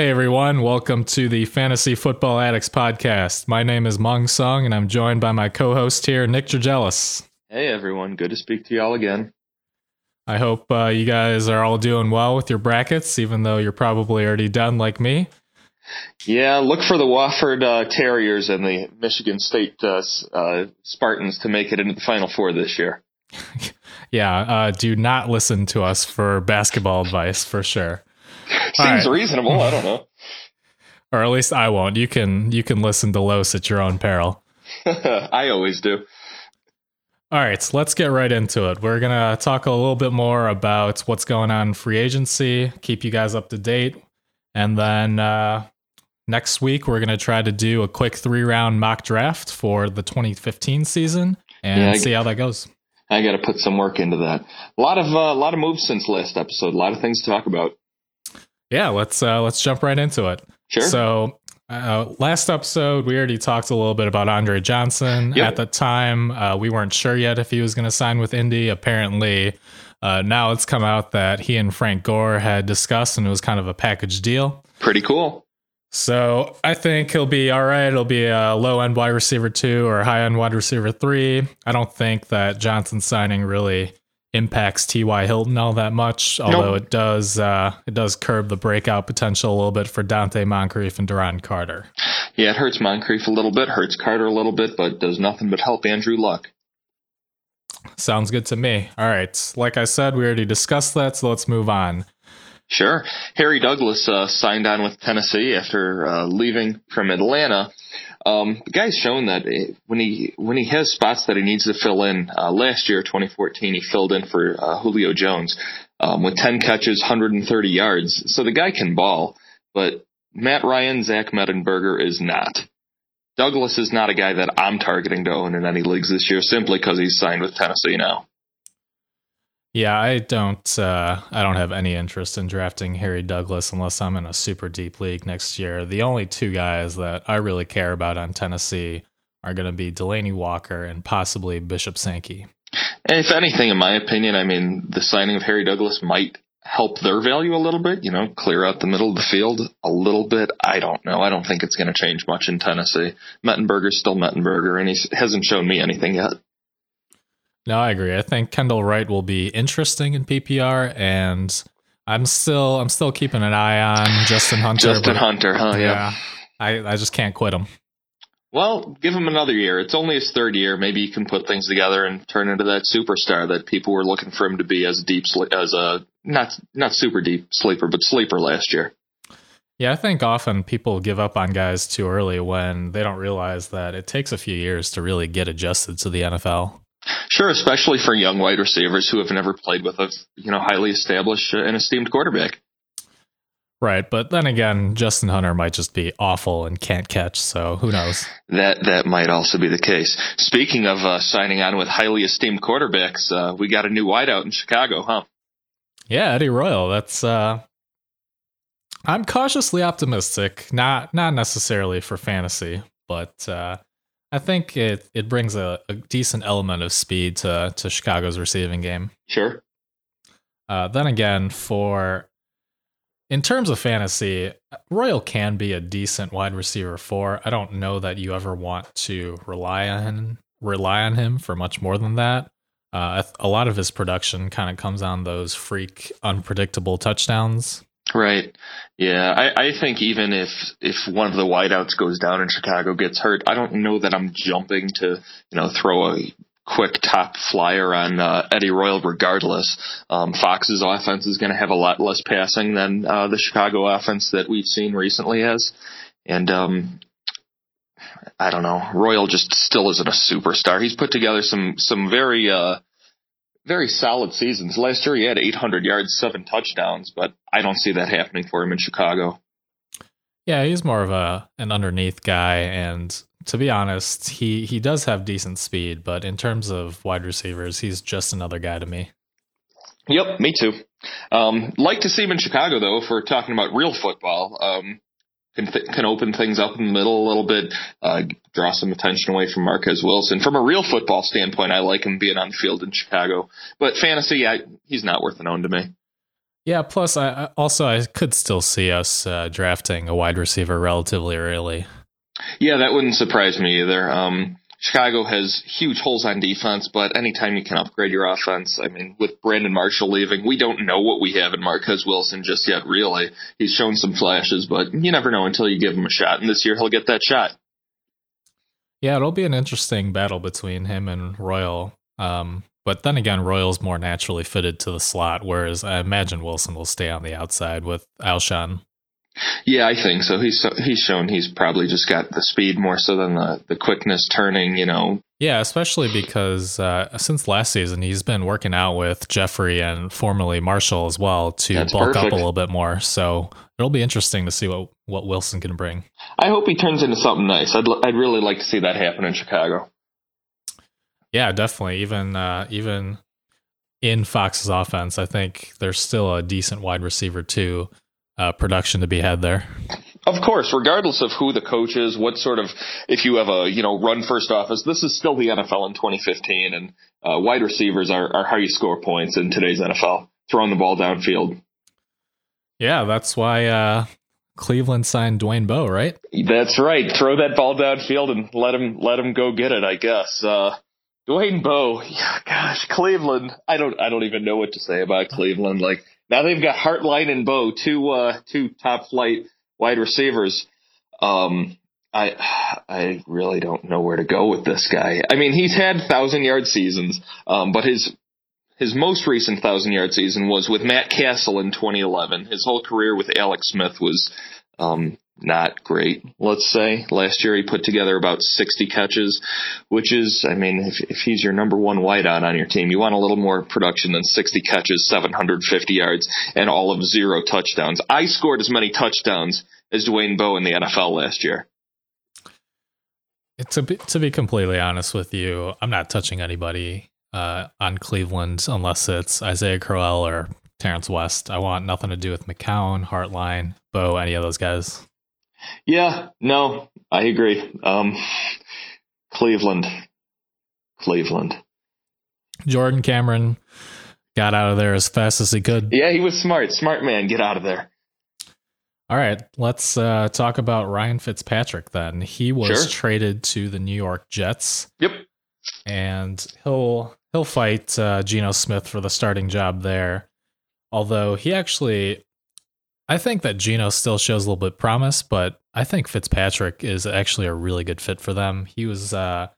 Hey everyone, welcome to the Fantasy Football Addicts podcast. My name is Mung Sung and I'm joined by my co-host here, Nick Gergelis. Hey everyone, good to speak to y'all again. I hope uh, you guys are all doing well with your brackets, even though you're probably already done like me. Yeah, look for the Wofford uh, Terriers and the Michigan State uh, uh Spartans to make it into the Final Four this year. yeah, uh, do not listen to us for basketball advice for sure. Seems right. reasonable. I don't know. or at least I won't. You can you can listen to Los at your own peril. I always do. All right, so let's get right into it. We're going to talk a little bit more about what's going on in free agency, keep you guys up to date. And then uh, next week, we're going to try to do a quick three round mock draft for the 2015 season and yeah, see how that goes. I got to put some work into that. A lot of uh, a lot of moves since last episode. A lot of things to talk about. Yeah, let's uh, let's jump right into it. Sure. So uh, last episode, we already talked a little bit about Andre Johnson. Yep. At the time, uh, we weren't sure yet if he was going to sign with Indy. Apparently, uh, now it's come out that he and Frank Gore had discussed, and it was kind of a package deal. Pretty cool. So I think he'll be all right. It'll be a low end wide receiver two or high end wide receiver three. I don't think that Johnson signing really impacts T.Y. Hilton all that much, although nope. it does uh, it does curb the breakout potential a little bit for Donte Moncrief and Duron Carter. Yeah, it hurts Moncrief a little bit, hurts Carter a little bit, but does nothing but help Andrew Luck. Sounds good to me. All right, like I said, we already discussed that, so let's move on. Sure. Harry Douglas uh, signed on with Tennessee after uh, leaving from Atlanta. Um, the guy's shown that when he when he has spots that he needs to fill in. Uh, last year, 2014, he filled in for uh, Julio Jones um, with 10 catches, 130 yards. So the guy can ball, but Matt Ryan, Zach Mettenberger is not. Douglas is not a guy that I'm targeting to own in any leagues this year simply because he's signed with Tennessee now. Yeah, I don't. Uh, I don't have any interest in drafting Harry Douglas unless I'm in a super deep league next year. The only two guys that I really care about on Tennessee are going to be Delanie Walker and possibly Bishop Sankey. If anything, in my opinion, I mean the signing of Harry Douglas might help their value a little bit. You know, clear out the middle of the field a little bit. I don't know. I don't think it's going to change much in Tennessee. Mettenberger's still Mettenberger, and he hasn't shown me anything yet. No, I agree. I think Kendall Wright will be interesting in PPR, and I'm still I'm still keeping an eye on Justin Hunter. Justin Hunter, huh? Yeah. yeah. I I just can't quit him. Well, give him another year. It's only his third year. Maybe he can put things together and turn into that superstar that people were looking for him to be as deep as a not not super deep sleeper, but sleeper last year. Yeah, I think often people give up on guys too early when they don't realize that it takes a few years to really get adjusted to the NFL. Sure, especially for young wide receivers who have never played with a you know highly established and esteemed quarterback. Right, but then again, Justin Hunter might just be awful and can't catch, so who knows? That that might also be the case. Speaking of uh, signing on with highly esteemed quarterbacks, uh, we got a new wideout in Chicago, huh? Yeah, Eddie Royal. That's uh, I'm cautiously optimistic. Not not necessarily for fantasy, but uh, I think it it brings a, a, decent element of speed to to Chicago's receiving game. Sure. Uh, then again, for in terms of fantasy, Royal can be a decent wide receiver for. I don't know that you ever want to rely on rely on him for much more than that. Uh, a lot of his production kind of comes on those freak, unpredictable touchdowns. Right. Yeah, I, I think even if if one of the wideouts goes down and Chicago gets hurt, I don't know that I'm jumping to you know throw a quick top flyer on uh, Eddie Royal regardless. Um, Fox's offense is going to have a lot less passing than uh, the Chicago offense that we've seen recently has, and um, I don't know. Royal just still isn't a superstar. He's put together some some very uh, very solid seasons. Last year he had 800 yards, seven touchdowns, but I don't see that happening for him in Chicago. Yeah, he's more of a an underneath guy, and to be honest, he he does have decent speed, but in terms of wide receivers, he's just another guy to me. Yep, me too. Um, like to see him in Chicago though. If we're talking about real football, um, can th- can open things up in the middle a little bit, uh, draw some attention away from Marquess Wilson. From a real football standpoint, I like him being on the field in Chicago. But fantasy, I, he's not worth an own to me. Yeah. Plus, I also I could still see us uh, drafting a wide receiver relatively early. Yeah, that wouldn't surprise me either. Um, Chicago has huge holes on defense, but anytime you can upgrade your offense, I mean, with Brandon Marshall leaving, we don't know what we have in Marquess Wilson just yet, really. He's shown some flashes, but you never know until you give him a shot, and this year he'll get that shot. Yeah, it'll be an interesting battle between him and Royal. Um, but then again, Royal's more naturally fitted to the slot, whereas I imagine Wilson will stay on the outside with Alshon. Yeah, I think so. He's he's shown he's probably just got the speed more so than the the quickness turning. You know. Yeah, especially because uh, since last season he's been working out with Jeffery and formerly Marshall as well to That's bulk perfect. up a little bit more. So it'll be interesting to see what what Wilson can bring. I hope he turns into something nice. I'd I'd really like to see that happen in Chicago. Yeah, definitely. Even uh, even in Fox's offense, I think there's still a decent wide receiver too uh, production to be had there. Of course, regardless of who the coach is, what sort of, if you have a, you know, run first office, this is still the NFL in 2015 and uh, wide receivers are, are how you score points in today's NFL, throwing the ball downfield. Yeah, that's why uh, Cleveland signed Dwayne Bowe, right? That's right. Throw that ball downfield and let him let him go get it. I guess. Uh, Dwayne Bowe, yeah, gosh, Cleveland. I don't I don't even know what to say about Cleveland. Like now they've got Hartline and Bowe, two uh, two top flight wide receivers. Um, I I really don't know where to go with this guy. I mean, he's had thousand yard seasons, um, but his his most recent thousand yard season was with Matt Cassel in 2011. His whole career with Alex Smith was um, not great, let's say. Last year he put together about 60 catches, which is, I mean, if, if he's your number one wideout on your team, you want a little more production than 60 catches, 750 yards, and all of zero touchdowns. I scored as many touchdowns as Dwayne Bowe in the NFL last year. To be, to be completely honest with you, I'm not touching anybody uh, on Cleveland unless it's Isaiah Crowell or Terrance West. I want nothing to do with McCown, Hartline, Bowe, any of those guys. Yeah, no, I agree. Um, Cleveland, Cleveland. Jordan Cameron got out of there as fast as he could. Yeah, he was smart. Smart man. Get out of there. All right, let's uh, talk about Ryan Fitzpatrick then. He was sure. traded to the New York Jets. Yep. And he'll he'll fight uh, Geno Smith for the starting job there. Although he actually I think that Geno still shows a little bit promise, but I think Fitzpatrick is actually a really good fit for them. He was uh,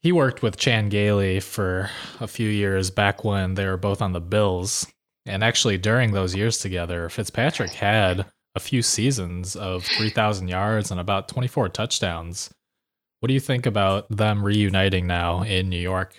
he worked with Chan Gailey for a few years back when they were both on the Bills, and actually during those years together, Fitzpatrick had a few seasons of 3,000 yards and about 24 touchdowns. What do you think about them reuniting now in New York?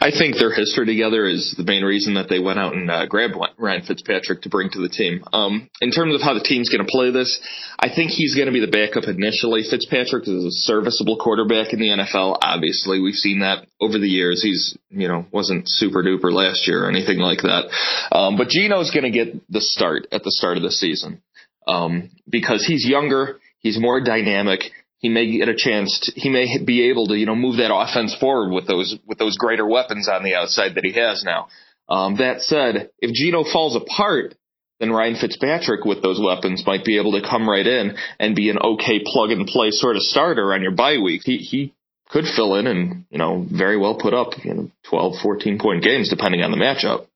I think their history together is the main reason that they went out and uh, grabbed Ryan Fitzpatrick to bring to the team. Um, in terms of how the team's going to play this, I think he's going to be the backup initially. Fitzpatrick is a serviceable quarterback in the NFL. Obviously, we've seen that over the years. He's, you know, wasn't super duper last year or anything like that. Um, but Geno's going to get the start at the start of the season um, because he's younger, he's more dynamic he may get a chance to, he may be able to, you know, move that offense forward with those, with those greater weapons on the outside that he has now. Um, that said, if Geno falls apart, then Ryan Fitzpatrick with those weapons might be able to come right in and be an okay plug and play sort of starter on your bye week. He, he could fill in and, you know, very well put up, you know, 12, 14 point games depending on the matchup.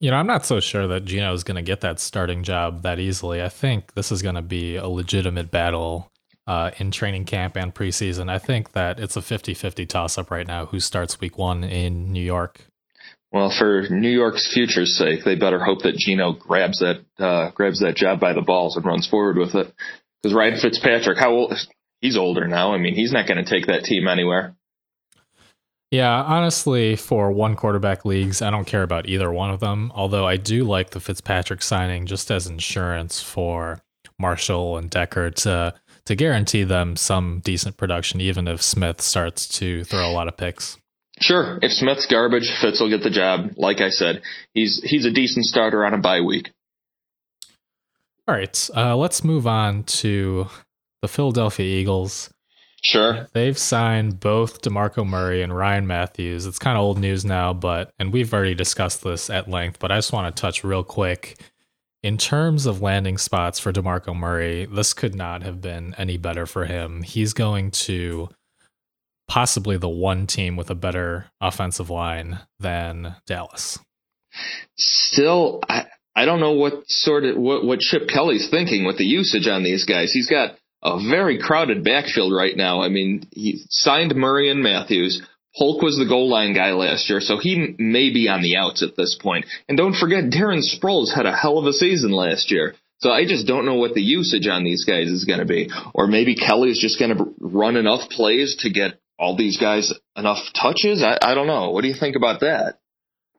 You know, I'm not so sure that Geno is going to get that starting job that easily. I think this is going to be a legitimate battle uh, in training camp and preseason. I think that it's a 50 50 toss up right now who starts week one in New York. Well, for New York's future's sake, they better hope that Geno grabs that uh, grabs that job by the balls and runs forward with it. Because Ryan Fitzpatrick, how old? He's older now. I mean, he's not going to take that team anywhere. Yeah, honestly, for one quarterback leagues, I don't care about either one of them. Although I do like the Fitzpatrick signing just as insurance for Marshall and Decker to to guarantee them some decent production, even if Smith starts to throw a lot of picks. Sure, if Smith's garbage, Fitz will get the job. Like I said, he's he's a decent starter on a bye week. All right, uh, let's move on to the Philadelphia Eagles. Sure. They've signed both DeMarco Murray and Ryan Mathews. It's kind of old news now, but, and we've already discussed this at length, but I just want to touch real quick. In terms of landing spots for DeMarco Murray, this could not have been any better for him. He's going to possibly the one team with a better offensive line than Dallas. Still, I, I don't know what sort of what, what Chip Kelly's thinking with the usage on these guys. He's got a very crowded backfield right now. I mean, he signed Murray and Mathews. Polk was the goal line guy last year, so he may be on the outs at this point. And don't forget, Darren Sproles had a hell of a season last year. So I just don't know what the usage on these guys is going to be. Or maybe Kelly's just going to run enough plays to get all these guys enough touches. I, I don't know. What do you think about that?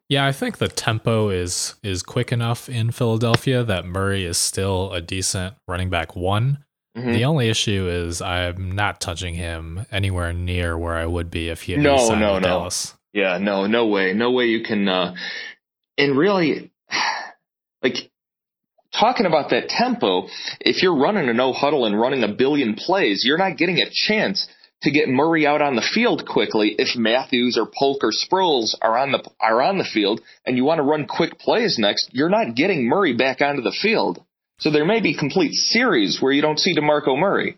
Yeah, I think the tempo is is quick enough in Philadelphia that Murray is still a decent running back one. Mm-hmm. The only issue is I'm not touching him anywhere near where I would be if he had no, no, no. Dallas. Yeah, no, no way, no way you can. Uh, and really, like talking about that tempo, if you're running a no huddle and running a billion plays, you're not getting a chance to get Murray out on the field quickly if Mathews or Polk or Sproles are on the are on the field and you want to run quick plays next, you're not getting Murray back onto the field. So there may be complete series where you don't see DeMarco Murray.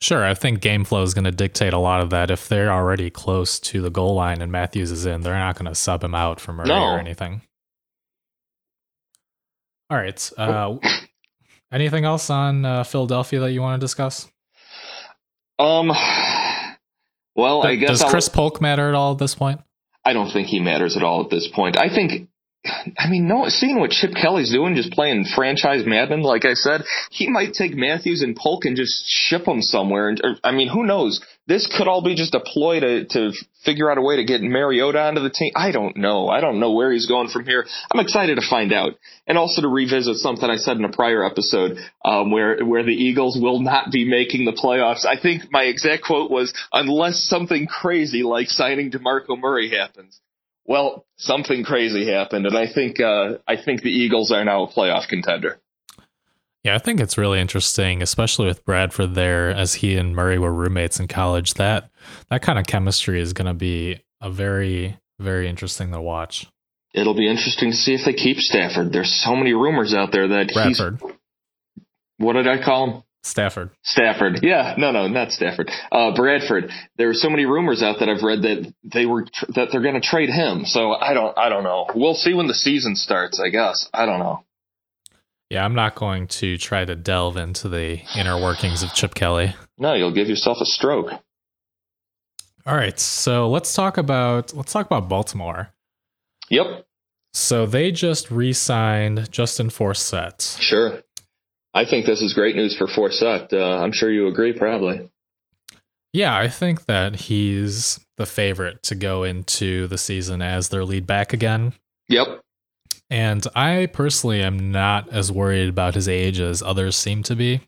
Sure, I think game flow is going to dictate a lot of that. If they're already close to the goal line and Mathews is in, they're not going to sub him out for Murray no. or anything. All right. Uh, anything else on uh, Philadelphia that you want to discuss? Um, well, I guess does I'll, Chris Polk matter at all at this point? I don't think he matters at all at this point. I think I mean, no, seeing what Chip Kelly's doing, just playing franchise Madden, like I said, he might take Mathews and Polk and just ship them somewhere. And I mean, who knows? This could all be just a ploy to to figure out a way to get Mariota onto the team. I don't know. I don't know where he's going from here. I'm excited to find out, and also to revisit something I said in a prior episode, um, where where the Eagles will not be making the playoffs. I think my exact quote was, "Unless something crazy like signing Demarco Murray happens." Well, something crazy happened, and I think uh, I think the Eagles are now a playoff contender. Yeah, I think it's really interesting, especially with Bradford there, as he and Murray were roommates in college. That that kind of chemistry is going to be a very very interesting to watch. It'll be interesting to see if they keep Stafford. There's so many rumors out there that Bradford. he's. What did I call him? Stafford. Stafford. Yeah, no, no, not Stafford. Uh, Bradford. There are so many rumors out that I've read that they were tr- that they're going to trade him. So I don't, I don't know. We'll see when the season starts. I guess. I don't know. Yeah, I'm not going to try to delve into the inner workings of Chip Kelly. No, you'll give yourself a stroke. All right, so let's talk about let's talk about Baltimore. Yep. So they just re-signed Justin Forsett. Sure. I think this is great news for Forsett. Uh, I'm sure you agree, probably. Yeah, I think that he's the favorite to go into the season as their lead back again. Yep. And I personally am not as worried about his age as others seem to be.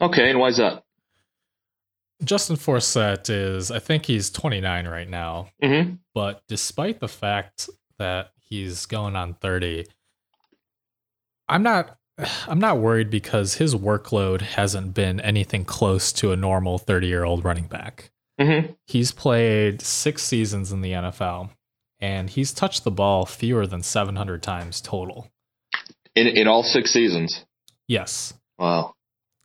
Okay, and why is that? Justin Forsett is, I think he's 29 right now. Mm-hmm. But despite the fact that he's going on 30, I'm not I'm not worried because his workload hasn't been anything close to a normal 30 year old running back. Mm-hmm. He's played six seasons in the NFL and he's touched the ball fewer than 700 times total. In, in all six seasons? Yes. Wow.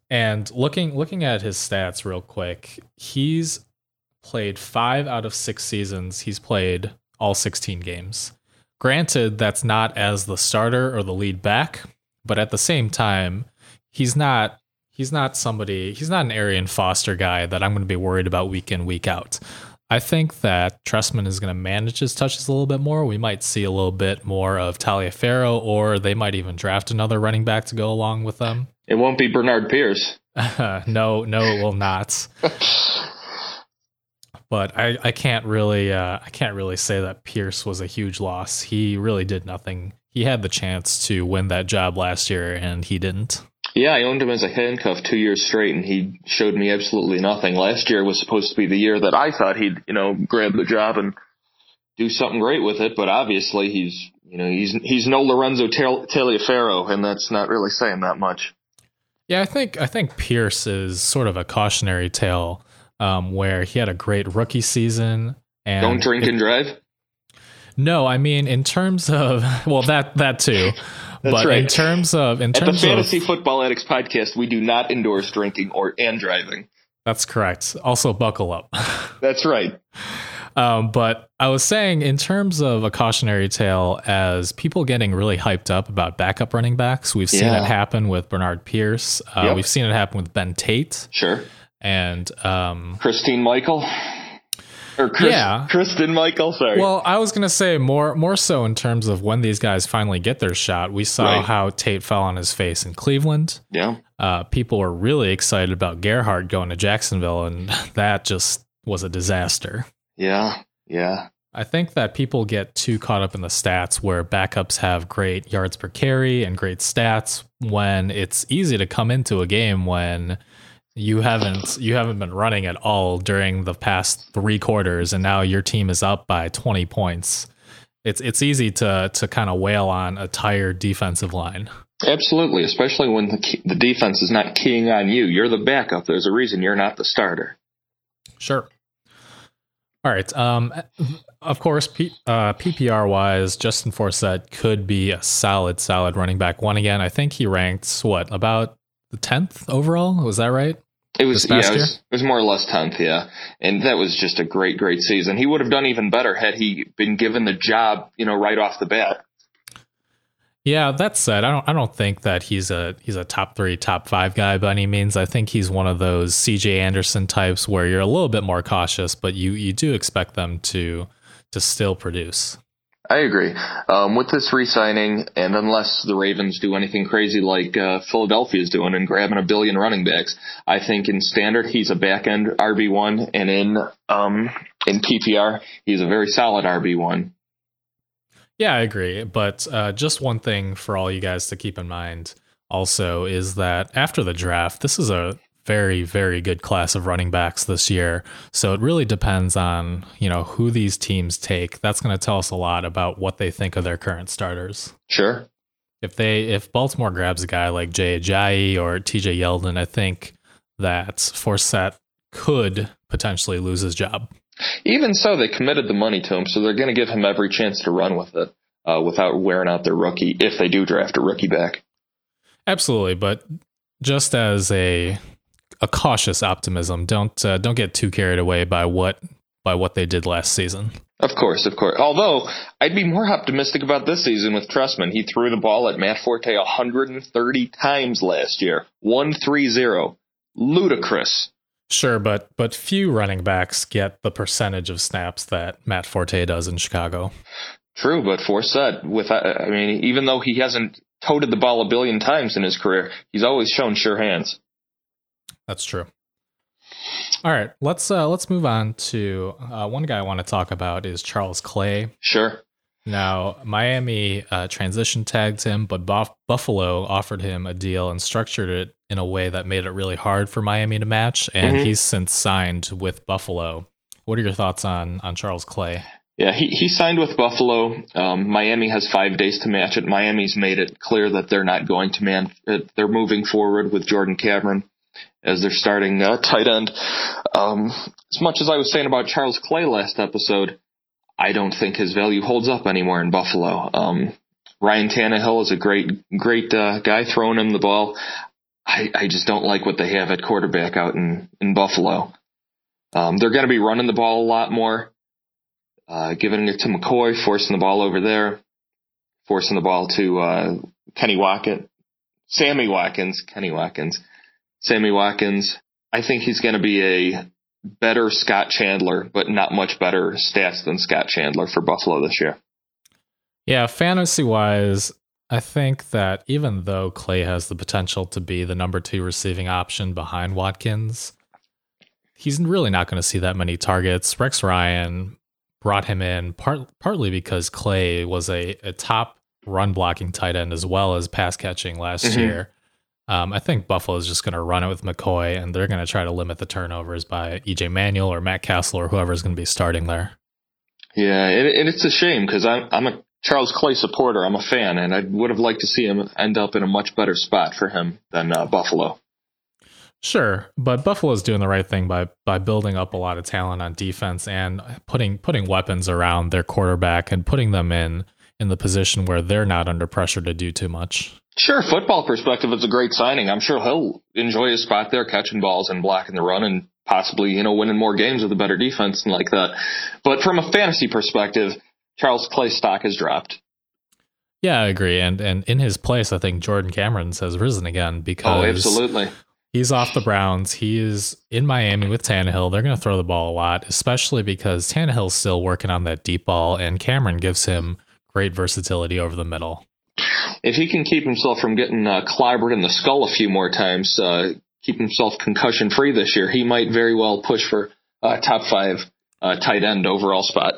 And looking looking at his stats real quick, he's played five out of six seasons. He's played all 16 games. Granted, that's not as the starter or the lead back, but at the same time, he's not he's not somebody he's not an Arian Foster guy that I'm going to be worried about week in week out. I think that Trestman is going to manage his touches a little bit more. We might see a little bit more of Taliaferro, or they might even draft another running back to go along with them. It won't be Bernard Pierce. no, no, it will not. but I, I can't really uh, I can't really say that Pierce was a huge loss. He really did nothing he had the chance to win that job last year and he didn't. Yeah, I owned him as a handcuff two years straight, and he showed me absolutely nothing. Last year was supposed to be the year that I thought he'd, you know, grab the job and do something great with it. But obviously, he's, you know, he's he's no Lorenzo Taliaferro, and that's not really saying that much. Yeah, I think I think Pierce is sort of a cautionary tale um, where he had a great rookie season. And Don't drink if- and drive. No, I mean in terms of well that that too. That's but in terms of in At the Fantasy of Football Addicts podcast, we do not endorse drinking or and driving. that's correct. Also buckle up. That's right. Um, but I was saying, in terms of a cautionary tale, as people getting really hyped up about backup running backs, we've seen Yeah. it happen with Bernard Pierce. Uh, Yep. We've seen it happen with Ben Tate, Sure. and um, Christine Michael. Or Chris, Yeah. Kristen Michael, sorry. well, I was gonna say more more so in terms of when these guys finally get their shot. We saw Right. how Tate fell on his face in Cleveland. yeah. Uh, people were really excited about Gerhart going to Jacksonville, and that just was a disaster. Yeah. Yeah. I think that people get too caught up in the stats where backups have great yards per carry and great stats when it's easy to come into a game when you haven't you haven't been running at all during the past 3 quarters and now your team is up by 20 points. It's it's easy to to kind of wail on a tired defensive line. Absolutely, especially when the key, the defense is not keying on you. You're the backup. There's a reason you're not the starter. Sure. All right. Um, of course, P, uh, PPR wise, Justin Forsett could be a solid, solid running back one again. I think he ranked what about the tenth overall? Was that right? It was yeah, it was, it was more or less tenth, yeah, and that was just a great, great season. He would have done even better had he been given the job, you know, right off the bat. Yeah. That said, I don't. I don't think that he's a he's a top three, top five guy by any means. I think he's one of those C.J. Anderson types where you're a little bit more cautious, but you you do expect them to to still produce. I agree. Um, with this re-signing, and unless the Ravens do anything crazy like uh, Philadelphia is doing and grabbing a billion running backs, I think in standard he's a back end RB one, and in um, in PPR he's a very solid RB one. Yeah, I agree. But uh, just one thing for all you guys to keep in mind also is that after the draft, this is a very, very good class of running backs this year. So it really depends on, you know, who these teams take. That's going to tell us a lot about what they think of their current starters. Sure. If they if Baltimore grabs a guy like Jay Ajayi or TJ Yeldon, I think that Forsett could potentially lose his job. Even so, they committed the money to him, so they're going to give him every chance to run with it uh, without wearing out their rookie if they do draft a rookie back. Absolutely, but just as a a cautious optimism, don't uh, don't get too carried away by what by what they did last season. Of course, of course. Although I'd be more optimistic about this season with Trestman. He threw the ball at Matt Forte 130 times last year. 130. Ludicrous. Sure, but but few running backs get the percentage of snaps that Matt Forte does in Chicago. True, but Forsett, with I mean, even though he hasn't toted the ball a billion times in his career, he's always shown sure hands. That's true. All right, let's uh, let's move on to uh, one guy I want to talk about is Charles Clay. Sure. Now, Miami uh, transition tagged him, but Buff- Buffalo offered him a deal and structured it in a way that made it really hard for Miami to match. And Mhm. he's since signed with Buffalo. What are your thoughts on on Charles Clay? Yeah, he, he signed with Buffalo. Um, Miami has five days to match it. Miami's made it clear that they're not going to man. uh, They're moving forward with Jordan Cameron as their starting uh, tight end. Um, as much as I was saying about Charles Clay last episode, I don't think his value holds up anymore in Buffalo. Um, Ryan Tannehill is a great, great uh, guy throwing him the ball. I, I just don't like what they have at quarterback out in, in Buffalo. Um, they're going to be running the ball a lot more uh, giving it to McCoy, forcing the ball over there, forcing the ball to uh, Kenny Watkins, Sammy Watkins, Kenny Watkins, Sammy Watkins. I think he's going to be a better Scott Chandler, but not much better stats than Scott Chandler for Buffalo this year. Yeah, fantasy wise, I think that even though Clay has the potential to be the number two receiving option behind Watkins, he's really not going to see that many targets. Rex Ryan brought him in part, partly because Clay was a, a top run blocking tight end as well as pass catching last Mhm. year. Um, I think Buffalo is just going to run it with McCoy, and they're going to try to limit the turnovers by EJ Manuel or Matt Cassel or whoever's going to be starting there. Yeah, and, and it's a shame because I'm, I'm a Charles Clay supporter. I'm a fan, and I would have liked to see him end up in a much better spot for him than uh, Buffalo. Sure, but Buffalo's doing the right thing by by building up a lot of talent on defense and putting putting weapons around their quarterback and putting them in in the position where they're not under pressure to do too much. Sure, football perspective, it's a great signing. I'm sure he'll enjoy his spot there, catching balls and blocking the run, and possibly you know winning more games with a better defense and like that. But from a fantasy perspective, Charles Clay's stock has dropped. Yeah, I agree. And and in his place, I think Jordan Cameron's has risen again oh, because oh, absolutely. He's off the Browns. He is in Miami with Tannehill. They're going to throw the ball a lot, especially because Tannehill's still working on that deep ball, and Cameron gives him great versatility over the middle. If he can keep himself from getting uh, clobbered in the skull a few more times, uh, keep himself concussion free this year, he might very well push for uh, top five uh, tight end overall spot.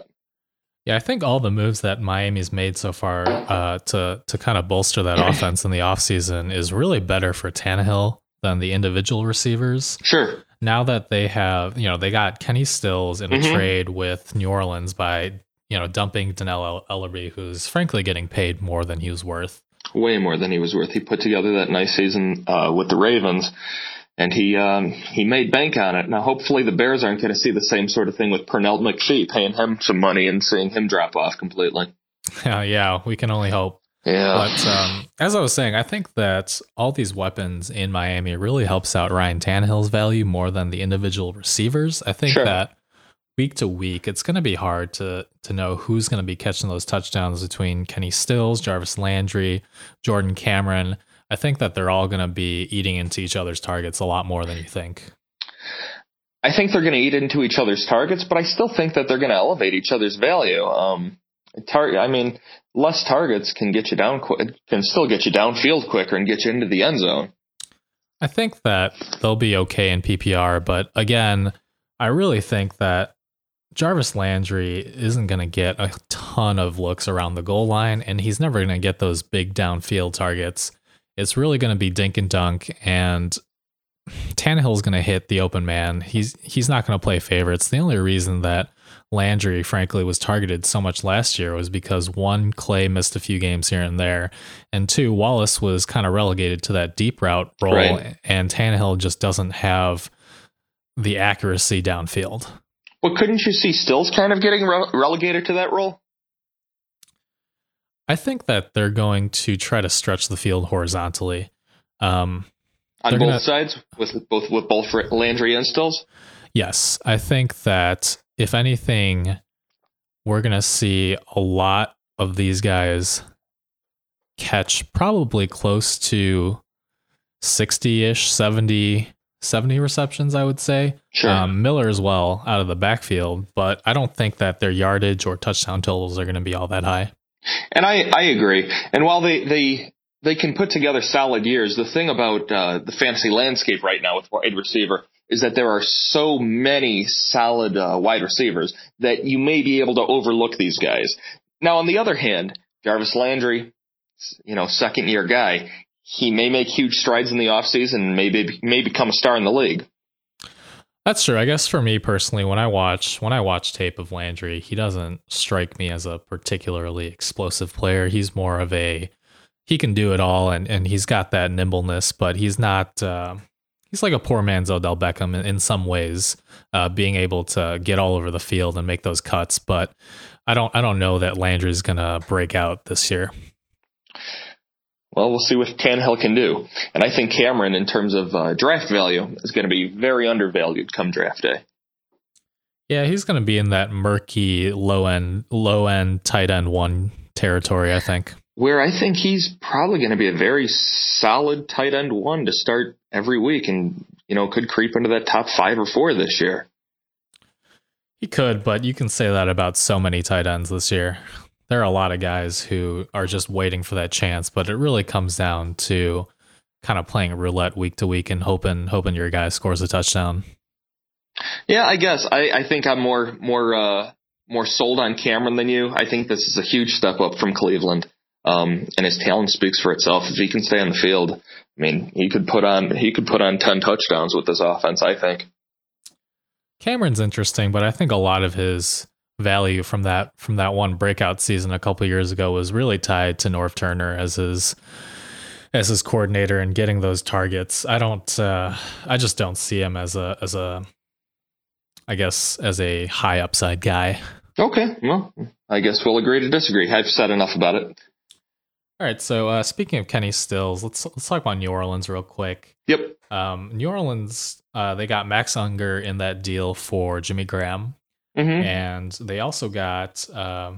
Yeah, I think all the moves that Miami's made so far uh, to to kind of bolster that offense in the offseason is really better for Tannehill than the individual receivers. Sure. Now that they have, you know, they got Kenny Stills in a mm-hmm. trade with New Orleans by, you know, dumping Dannell Ellerbe, who's frankly getting paid more than he was worth. Way more than he was worth. He put together that nice season uh, with the Ravens, and he um, he made bank on it. Now, hopefully, the Bears aren't going to see the same sort of thing with Pernell McPhee, paying him some money and seeing him drop off completely. Yeah, yeah, we can only hope. Yeah. But um, as I was saying, I think that all these weapons in Miami really helps out Ryan Tannehill's value more than the individual receivers. I think sure. that week to week, it's going to be hard to to know who's going to be catching those touchdowns between Kenny Stills, Jarvis Landry, Jordan Cameron. I think that they're all going to be eating into each other's targets a lot more than you think. I think they're going to eat into each other's targets, but I still think that they're going to elevate each other's value. Um, Tar- I mean, less targets can get you down qu- can still get you downfield quicker and get you into the end zone. I think that they'll be okay in PPR, but again, I really think that Jarvis Landry isn't going to get a ton of looks around the goal line, and he's never going to get those big downfield targets. It's really going to be dink and dunk, and Tannehill's going to hit the open man. He's he's not going to play favorites. The only reason that Landry, frankly, was targeted so much last year was because one, Clay missed a few games here and there, and two, Wallace was kind of relegated to that deep route role, right. and Tannehill just doesn't have the accuracy downfield. But couldn't you see Stills kind of getting re- relegated to that role? I think that they're going to try to stretch the field horizontally. Um, On both gonna, sides, with both with both Landry and Stills. Yes, I think that if anything, we're going to see a lot of these guys catch probably close to 60 ish, 70, 70 receptions, I would say. Sure. Um, Miller as well out of the backfield, but I don't think that their yardage or touchdown totals are going to be all that high. And I, I agree. And while they, they, they can put together solid years, the thing about uh, the fantasy landscape right now with wide receiver is that there are so many solid uh, wide receivers that you may be able to overlook these guys. Now, on the other hand, Jarvis Landry, you know, second year guy, he may make huge strides in the offseason and maybe may become a star in the league. That's true. I guess for me personally, when I watch when I watch tape of Landry, he doesn't strike me as a particularly explosive player. He's more of a he can do it all and and he's got that nimbleness, but he's not uh, he's like a poor man's Odell Beckham in, in some ways, uh, being able to get all over the field and make those cuts. But I don't I don't know that Landry's gonna break out this year. Well, we'll see what Tannehill can do, and I think Cameron, in terms of uh, draft value, is going to be very undervalued come draft day. Yeah, he's going to be in that murky low end low end tight end one territory. I think where I think he's probably going to be a very solid tight end one to start every week and, you know, could creep into that top five or four this year. He could, but you can say that about so many tight ends this year. There are a lot of guys who are just waiting for that chance, but it really comes down to kind of playing roulette week to week and hoping hoping your guy scores a touchdown. Yeah, I guess I, I think I'm more more uh, more sold on Cameron than you. I think this is a huge step up from Cleveland. Um, and his talent speaks for itself. If he can stay on the field, I mean, he could put on he could put on ten touchdowns with this offense. I think. Cameron's interesting, but I think a lot of his value from that from that one breakout season a couple years ago was really tied to Norv Turner as his as his coordinator and getting those targets. I don't. Uh, I just don't see him as a as a. I guess as a high upside guy. Okay, well, I guess we'll agree to disagree. I've said enough about it. All right. So uh, speaking of Kenny Stills, let's let's talk about New Orleans real quick. Yep. Um, New Orleans, uh, they got Max Unger in that deal for Jimmy Graham, Mm-hmm. and they also got, uh,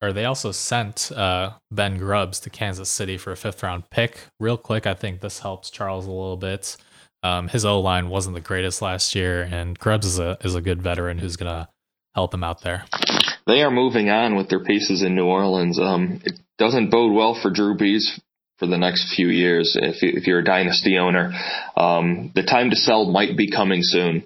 or they also sent uh, Ben Grubbs to Kansas City for a fifth round pick. Real quick, I think this helps Charles a little bit. Um, his O line wasn't the greatest last year, and Grubbs is a is a good veteran who's gonna help him out there. They are moving on with their pieces in New Orleans. Um, it doesn't bode well for Drew Brees for the next few years if, you, if you're a dynasty owner. Um, the time to sell might be coming soon.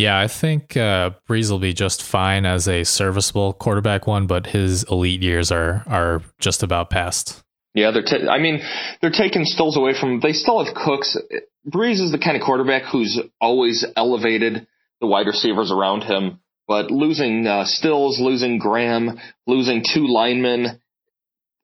Yeah, I think uh, Brees will be just fine as a serviceable quarterback one, but his elite years are are just about past. Yeah, they're. Ta- I mean, they're taking Stills away from. They still have Cooks. Brees is the kind of quarterback who's always elevated the wide receivers around him. But losing uh, Stills, losing Graham, losing two linemen.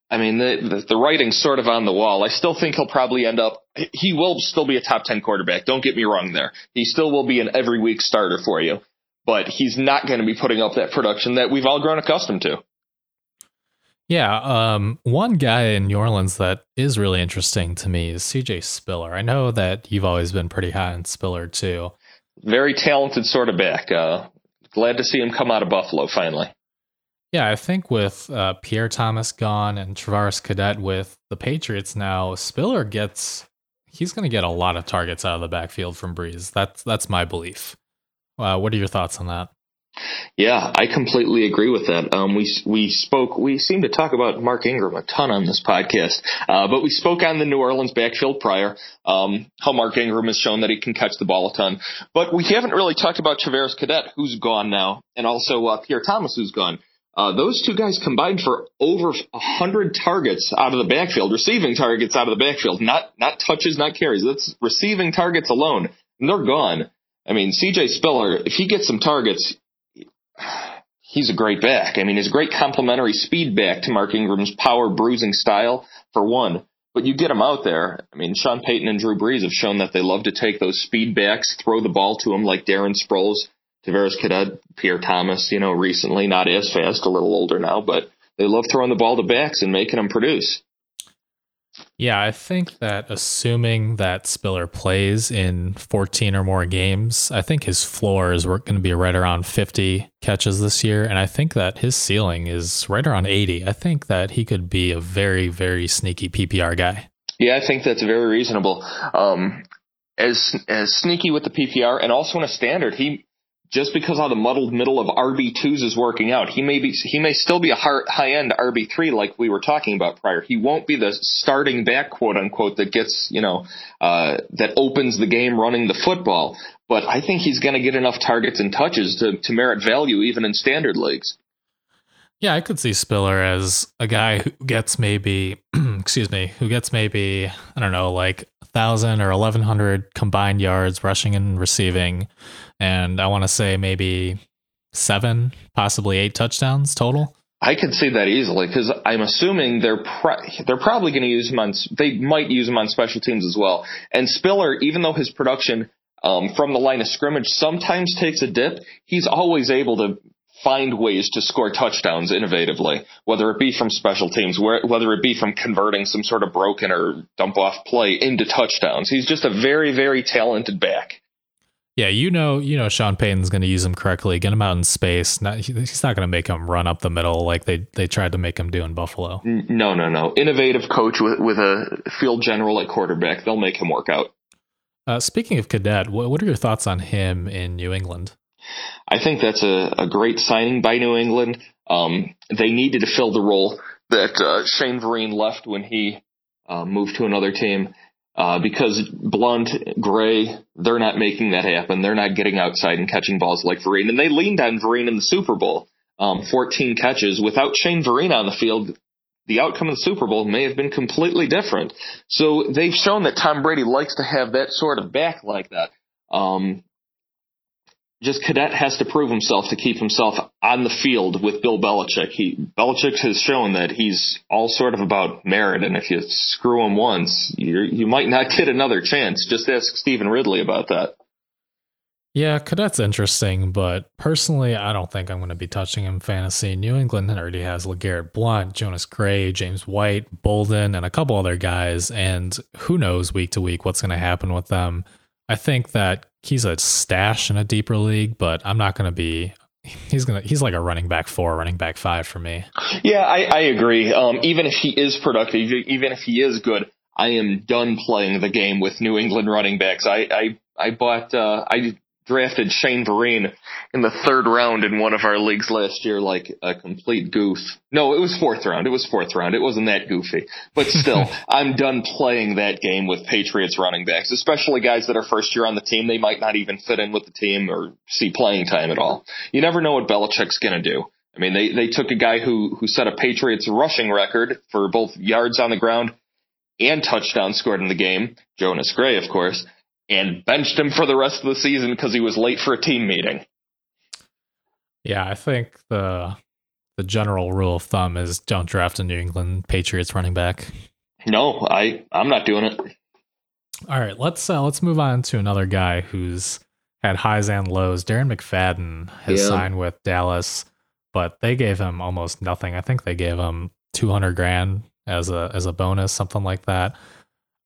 I mean, the, the the writing's sort of on the wall. I still think he'll probably end up. He will still be a top ten quarterback. Don't get me wrong there. He still will be an every week starter for you. But he's not going to be putting up that production that we've all grown accustomed to. Yeah, um, one guy in New Orleans that is really interesting to me is CJ Spiller. I know that you've always been pretty high on Spiller too. Very talented sort of back. Uh, glad to see him come out of Buffalo finally. Yeah, I think with uh, Pierre Thomas gone and Travaris Cadet with the Patriots now, Spiller gets he's going to get a lot of targets out of the backfield from Brees. That's that's my belief. Uh, what are your thoughts on that? Yeah, I completely agree with that. Um, we we spoke. We seem to talk about Mark Ingram a ton on this podcast, uh, but we spoke on the New Orleans backfield prior. Um, how Mark Ingram has shown that he can catch the ball a ton, but we haven't really talked about Travaris Cadet, who's gone now, and also uh, Pierre Thomas, who's gone. Uh, those two guys combined for over hundred targets out of the backfield, receiving targets out of the backfield, not not touches, not carries. That's receiving targets alone, and they're gone. I mean, C.J. Spiller, if he gets some targets, he's a great back. I mean, he's a great complementary speed back to Mark Ingram's power bruising style, for one. But you get him out there. I mean, Sean Payton and Drew Brees have shown that they love to take those speed backs, throw the ball to him like Darren Sproles, Travaris Cadet, Pierre Thomas, you know, recently, not as fast, a little older now, but they love throwing the ball to backs and making them produce. Yeah, I think that assuming that Spiller plays in 14 or more games, I think his floor is going to be right around 50 catches this year. And I think that his ceiling is right around 80. I think that he could be a very, very sneaky PPR guy. Yeah, I think that's very reasonable. Um, as as sneaky with the PPR and also in a standard, he just because how the muddled middle of RB twos is working out, he may be he may still be a high end RB three like we were talking about prior. He won't be the starting back quote unquote that gets you know uh, that opens the game running the football. But I think he's going to get enough targets and touches to to merit value even in standard leagues. Yeah, I could see Spiller as a guy who gets maybe, excuse me, who gets maybe I don't know, like thousand or eleven hundred combined yards rushing and receiving and I want to say maybe seven, possibly eight touchdowns total. I could see that easily because I'm assuming they're they're probably going to use him on. They might use him on special teams as well. And Spiller, even though his production um, from the line of scrimmage sometimes takes a dip, he's always able to find ways to score touchdowns innovatively, whether it be from special teams, whether it be from converting some sort of broken or dump off play into touchdowns. He's just a very, very talented back. Yeah, you know, you know, Sean Payton's going to use him correctly, get him out in space. Not, he's not going to make him run up the middle like they they tried to make him do in Buffalo. No, no, no. Innovative coach with with a field general at quarterback. They'll make him work out. Uh, speaking of Cadet, what, what are your thoughts on him in New England? I think that's a, a great signing by New England. Um, they needed to fill the role that uh, Shane Vereen left when he uh, moved to another team. Uh, because Blount, Gray, they're not making that happen. They're not getting outside and catching balls like Vereen. And they leaned on Vereen in the Super Bowl. Um, 14 catches. Without Shane Vereen on the field, the outcome of the Super Bowl may have been completely different. So they've shown that Tom Brady likes to have that sort of back like that. Um, just Cadet has to prove himself to keep himself on the field with Bill Belichick. He Belichick has shown that he's all sort of about merit, and if you screw him once, you you might not get another chance. Just ask Stevan Ridley about that. Yeah, Cadet's interesting, but personally, I don't think I'm going to be touching him fantasy. New England already has LeGarrette Blount, Jonas Gray, James White, Bolden, and a couple other guys, and who knows week to week what's going to happen with them. I think that he's a stash in a deeper league, but I'm not going to be. He's gonna. He's like a running back four, running back five for me. Yeah, I, I agree. Um, even if he is productive, even if he is good, I am done playing the game with New England running backs. I I, I bought. Uh, I drafted Shane Vereen in the third round in one of our leagues last year, like a complete goof. No, it was fourth round. It was fourth round. It wasn't that goofy, but still, I'm done playing that game with Patriots running backs, especially guys that are first year on the team. They might not even fit in with the team or see playing time at all. You never know what Belichick's going to do. I mean, they, they took a guy who, who set a Patriots rushing record for both yards on the ground and touchdown scored in the game. Jonas Gray, of course and benched him for the rest of the season because he was late for a team meeting. Yeah, I think the the general rule of thumb is don't draft a New England Patriots running back. No, I I'm not doing it. All right, let's uh, let's move on to another guy who's had highs and lows. Darren McFadden has yeah. signed with Dallas, but they gave him almost nothing. I think they gave him 200 grand as a as a bonus, something like that.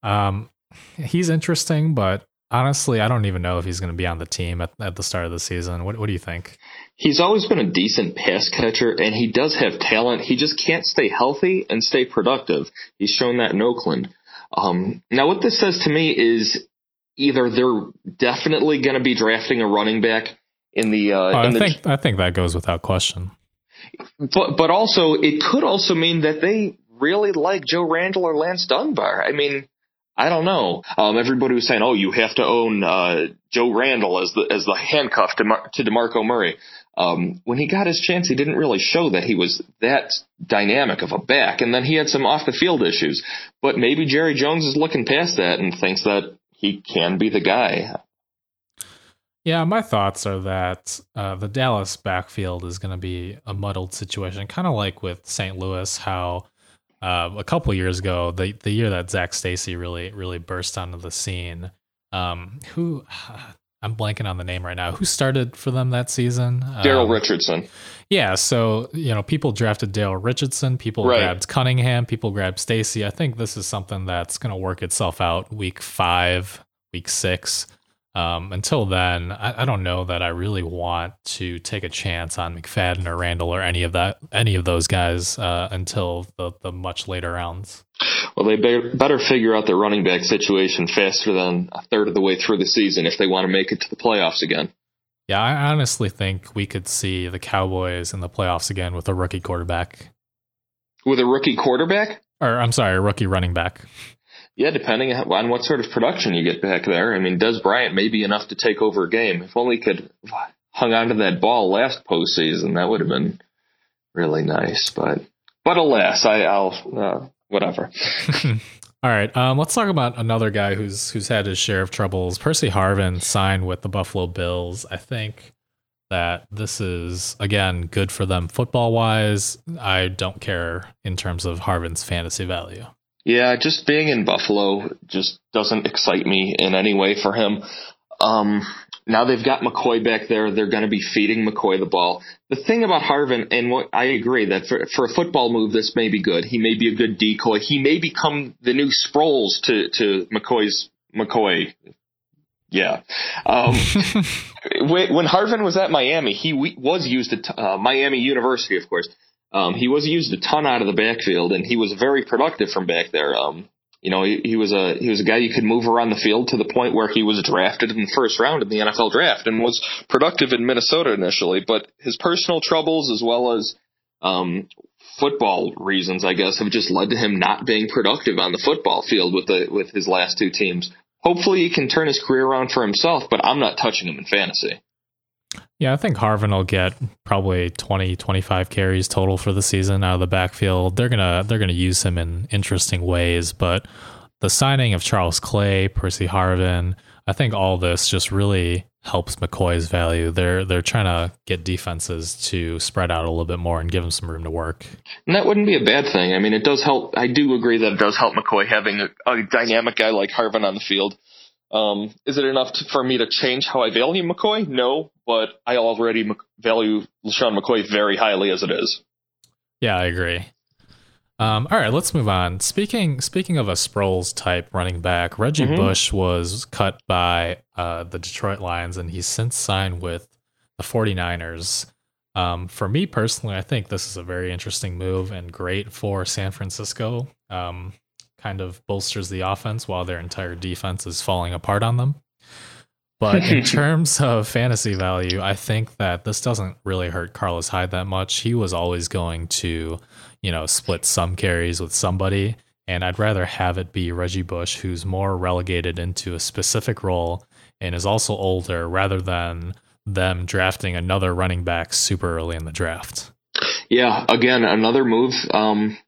Um, he's interesting, but honestly, I don't even know if he's going to be on the team at, at the start of the season. What, what do you think? He's always been a decent pass catcher, and he does have talent. He just can't stay healthy and stay productive. He's shown that in Oakland. Um, now, what this says to me is either they're definitely going to be drafting a running back in the. Uh, oh, in I think I think that goes without question. But but also it could also mean that they really like Joe Randle or Lance Dunbar. I mean, I don't know. Um, everybody was saying, "Oh, you have to own uh, Joe Randle as the as the handcuff to, Mar- to DeMarco Murray." Um, when he got his chance, he didn't really show that he was that dynamic of a back, and then he had some off the field issues. But maybe Jerry Jones is looking past that and thinks that he can be the guy. Yeah, my thoughts are that uh, the Dallas backfield is going to be a muddled situation, kind of like with St. Louis, how uh, a couple years ago, the the year that Zac Stacy really really burst onto the scene. Um, who I'm blanking on the name right now. Who started for them that season? Daryl um, Richardson. Yeah, so you know, people drafted Daryl Richardson, people right. grabbed Cunningham, people grabbed Stacy. I think this is something that's going to work itself out week five, week six. Um, until then, I, I, don't know that I really want to take a chance on McFadden or Randle or any of that, any of those guys uh, until the, the much later rounds. Well, they better figure out their running back situation faster than a third of the way through the season if they want to make it to the playoffs again. Yeah, I honestly think we could see the Cowboys in the playoffs again with a rookie quarterback. With a rookie quarterback? Or I'm sorry, a rookie running back. Yeah, depending on what sort of production you get back there. I mean, Dez Bryant may be enough to take over a game. If only he could hung on to that ball last postseason, that would have been really nice. But but alas, I, I'll uh, whatever. All right, um, let's talk about another guy who's who's had his share of troubles. Percy Harvin signed with the Buffalo Bills. I think that this is again good for them football wise. I don't care in terms of Harvin's fantasy value. Yeah, just being in Buffalo just doesn't excite me in any way for him. Um, now they've got McCoy back there. They're going to be feeding McCoy the ball. The thing about Harvin, and what I agree that for, for a football move, this may be good. He may be a good decoy. He may become the new Sproles to, to McCoy's McCoy. Yeah. Um, when Harvin was at Miami, he was used at uh, Miami University, of course. Um, he was used a ton out of the backfield, and he was very productive from back there. Um, you know, he, he was a he was a guy you could move around the field to the point where he was drafted in the first round in the NFL draft and was productive in Minnesota initially. But his personal troubles, as well as um, football reasons, I guess, have just led to him not being productive on the football field with the with his last two teams. Hopefully, he can turn his career around for himself, but I'm not touching him in fantasy. Yeah, I think Harvin will get probably 20, 25 carries total for the season out of the backfield. They're gonna they're gonna use him in interesting ways, but the signing of Charles Clay, Percy Harvin, I think all this just really helps McCoy's value. They're they're trying to get defenses to spread out a little bit more and give him some room to work. And that wouldn't be a bad thing. I mean, it does help. I do agree that it does help McCoy having a, a dynamic guy like Harvin on the field. Um, is it enough to, for me to change how I value McCoy? No, but I already value LeSean McCoy very highly as it is. Yeah, I agree. Um, all right, let's move on. Speaking speaking of a Sproles type running back, Reggie mm-hmm. Bush was cut by uh, the Detroit Lions, and he's since signed with the 49ers. Um, for me personally, I think this is a very interesting move and great for San Francisco. Um, kind of bolsters the offense while their entire defense is falling apart on them. But in terms of fantasy value, I think that this doesn't really hurt Carlos Hyde that much. He was always going to you know, split some carries with somebody. And I'd rather have it be Reggie Bush, who's more relegated into a specific role and is also older, rather than them drafting another running back super early in the draft. Yeah, again, another move um,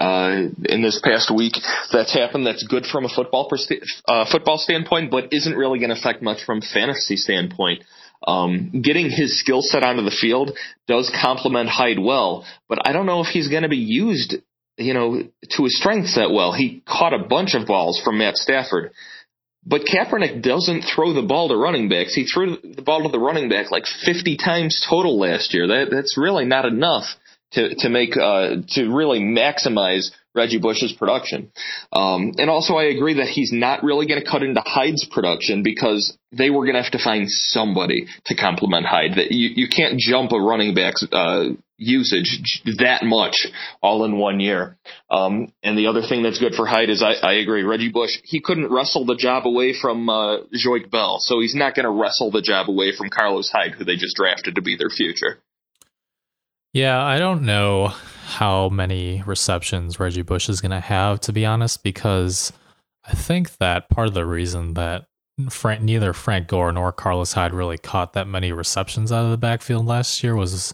uh, in this past week that's happened that's good from a football uh, football standpoint, but isn't really going to affect much from fantasy standpoint. Um, getting his skill set onto the field does complement Hyde well, but I don't know if he's going to be used, you know, to his strengths that well. He caught a bunch of balls from Matt Stafford. But Kaepernick doesn't throw the ball to running backs. He threw the ball to the running back like 50 times total last year. That that's really not enough to to make uh, to really maximize Reggie Bush's production. Um, and also, I agree that he's not really going to cut into Hyde's production because they were going to have to find somebody to complement Hyde. That you, you can't jump a running back's uh, usage that much all in one year. Um, and the other thing that's good for Hyde is I, I agree. Reggie Bush he couldn't wrestle the job away from uh, Joique Bell, so he's not going to wrestle the job away from Carlos Hyde, who they just drafted to be their future. Yeah, I don't know how many receptions Reggie Bush is going to have, to be honest, because I think that part of the reason that Frank, neither Frank Gore nor Carlos Hyde really caught that many receptions out of the backfield last year was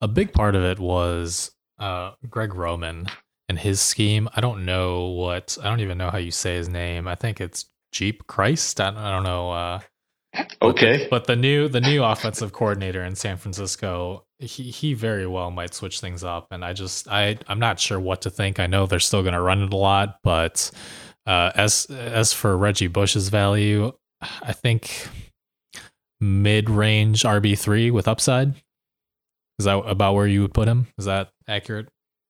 a big part of it was uh, Greg Roman and his scheme. I don't know what, I don't even know how you say his name. I think it's Geep Chryst. I, I don't know. Uh, okay. But the, but the new the new offensive coordinator in San Francisco he he very well might switch things up and i just i i'm not sure what to think. I know they're still going to run it a lot but uh, as as for reggie bush's value i think mid-range rb3 with upside? Is that about where you would put him? Is that accurate?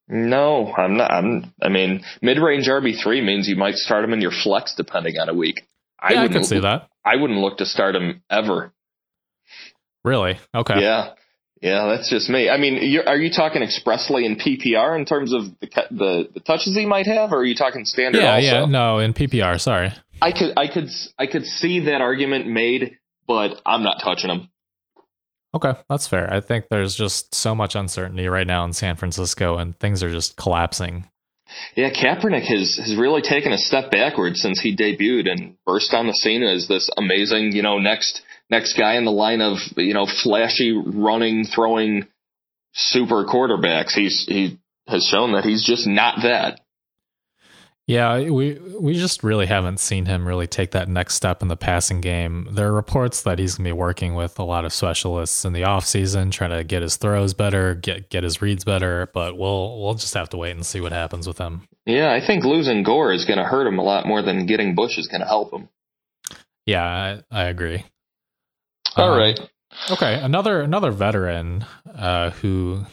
No i'm not i'm i mean mid-range rb3 means you might start him in your flex depending on a week. Yeah, i, I could see that. I wouldn't look to start him ever. Really? Okay. Yeah yeah, that's just me. I mean, are you talking expressly in PPR in terms of the, the, the touches he might have, or are you talking standard? Yeah, also? yeah, no, in PPR. Sorry, I could, I could, I could see that argument made, but I'm not touching him. Okay, that's fair. I think there's just so much uncertainty right now in San Francisco, and things are just collapsing. Yeah, Kaepernick has has really taken a step backwards since he debuted and burst on the scene as this amazing, you know, next next guy in the line of you know flashy running, throwing super quarterbacks. He's he has shown that he's just not that. Yeah, we we just really haven't seen him really take that next step in the passing game. There are reports that he's going to be working with a lot of specialists in the offseason trying to get his throws better, get get his reads better, but we'll we'll just have to wait and see what happens with him. Yeah, I think losing Gore is going to hurt him a lot more than getting Bush is going to help him. Yeah, I, I agree. All um, right. Okay, another another veteran uh, who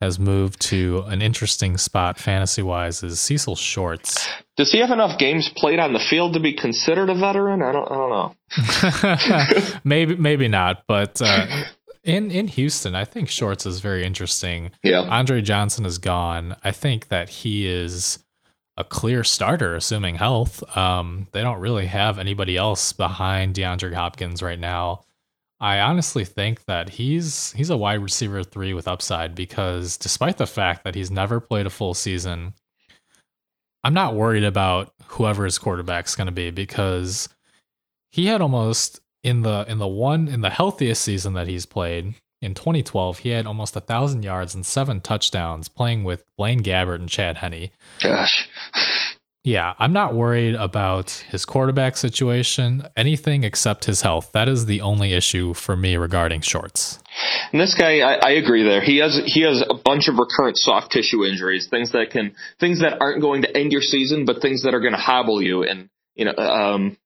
has moved to an interesting spot fantasy wise is Cecil Shorts. Does he have enough games played on the field to be considered a veteran? I don't, I don't know. maybe maybe not, but uh, in in Houston, I think Shorts is very interesting. Yeah, Andre Johnson is gone. I think that he is a clear starter, assuming health. Um, they don't really have anybody else behind DeAndre Hopkins right now. I honestly think that he's he's a wide receiver three with upside because despite the fact that he's never played a full season, I'm not worried about whoever his quarterback's going to be because he had almost in the in the one in the healthiest season that he's played in 2012 he had almost a thousand yards and seven touchdowns playing with Blaine Gabbert and Chad Henne. Gosh. Yeah, I'm not worried about his quarterback situation, anything except his health. That is the only issue for me regarding shorts. And this guy, I, I agree. There, he has he has a bunch of recurrent soft tissue injuries, things that can things that aren't going to end your season, but things that are going to hobble you, and you know, um,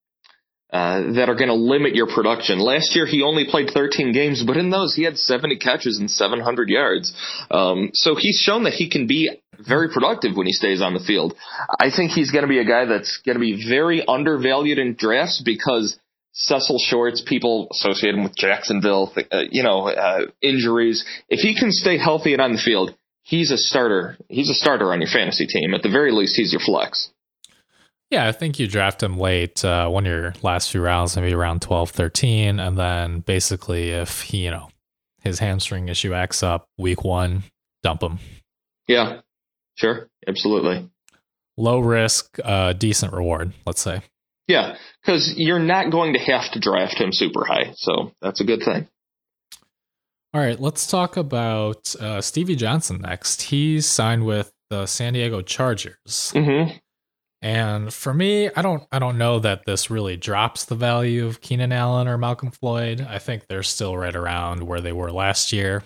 uh, that are going to limit your production. Last year, he only played 13 games, but in those, he had 70 catches and 700 yards. Um, so he's shown that he can be very productive when he stays on the field. I think he's going to be a guy that's going to be very undervalued in drafts because Cecil Shorts, people associate him with Jacksonville, uh, you know, uh, injuries. If he can stay healthy and on the field, he's a starter. He's a starter on your fantasy team. At the very least, he's your flex. Yeah, I think you draft him late, uh, one of your last few rounds, maybe around 12, 13. And then basically, if he, you know, his hamstring issue acts up week one, dump him. Yeah, sure. Absolutely. Low risk, uh, decent reward, let's say. Yeah, because you're not going to have to draft him super high. So that's a good thing. All right, let's talk about uh, Stevie Johnson next. He's signed with the San Diego Chargers. Mm-hmm. And for me, I don't I don't know that this really drops the value of Keenan Allen or Malcolm Floyd. I think they're still right around where they were last year.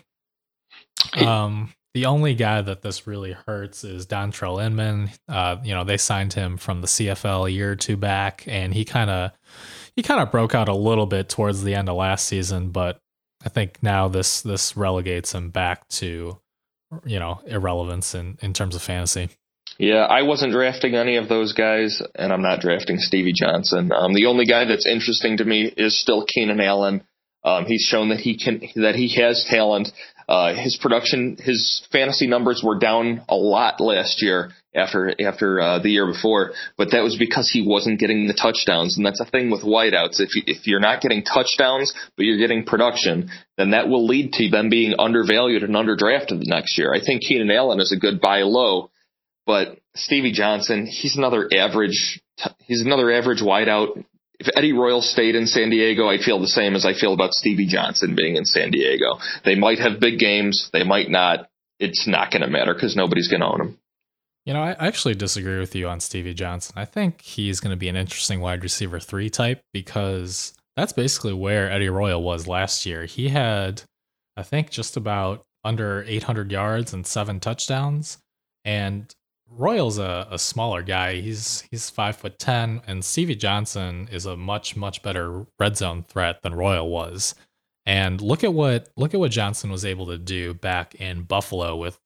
Um, the only guy that this really hurts is Dontrelle Inman. Uh, you know, they signed him from the CFL a year or two back, and he kind of he kind of broke out a little bit towards the end of last season, but I think now this this relegates him back to you know irrelevance in in terms of fantasy. Yeah, I wasn't drafting any of those guys, and I'm not drafting Stevie Johnson. Um, the only guy that's interesting to me is still Keenan Allen. Um, he's shown that he can that he has talent. Uh, his production, his fantasy numbers were down a lot last year after after uh, the year before, but that was because he wasn't getting the touchdowns, and that's a thing with wideouts. If you, if you're not getting touchdowns, but you're getting production, then that will lead to them being undervalued and underdrafted the next year. I think Keenan Allen is a good buy low but Stevie Johnson, he's another average. He's another average wideout. If Eddie Royal stayed in San Diego, I'd feel the same as I feel about Stevie Johnson being in San Diego. They might have big games, they might not. It's not going to matter because nobody's going to own him. You know, I actually disagree with you on Stevie Johnson. I think he's going to be an interesting wide receiver three type because that's basically where Eddie Royal was last year. He had, I think, just about under 800 yards and seven touchdowns. And Royal's a, a smaller guy. He's he's five foot ten, and Stevie Johnson is a much much better red zone threat than Royal was. And look at what look at what Johnson was able to do back in Buffalo with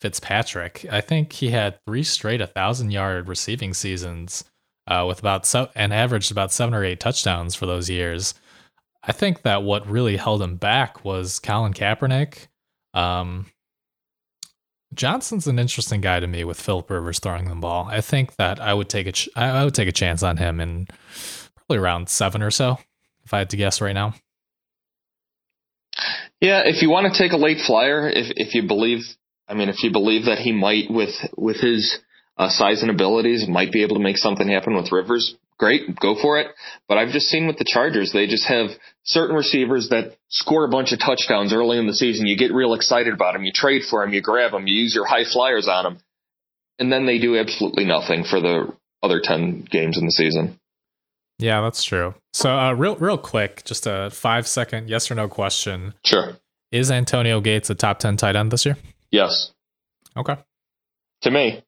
Fitzpatrick. I think he had three straight a thousand yard receiving seasons uh, with about so and averaged about seven or eight touchdowns for those years. I think that what really held him back was Colin Kaepernick. Um, Johnson's an interesting guy to me with Philip Rivers throwing the ball. I think that I would take a ch- I would take a chance on him in probably around seven or so, if I had to guess right now. Yeah, if you want to take a late flyer, if if you believe, I mean, if you believe that he might with with his uh, size and abilities might be able to make something happen with Rivers, great, go for it. But I've just seen with the Chargers, they just have certain receivers that score a bunch of touchdowns early in the season. You get real excited about them. You trade for them. You grab them. You use your high flyers on them. And then they do absolutely nothing for the other 10 games in the season. Yeah, that's true. So, uh, real, real quick, just a five second yes or no question. Sure. Is Antonio Gates a top 10 tight end this year? Yes. Okay. To me.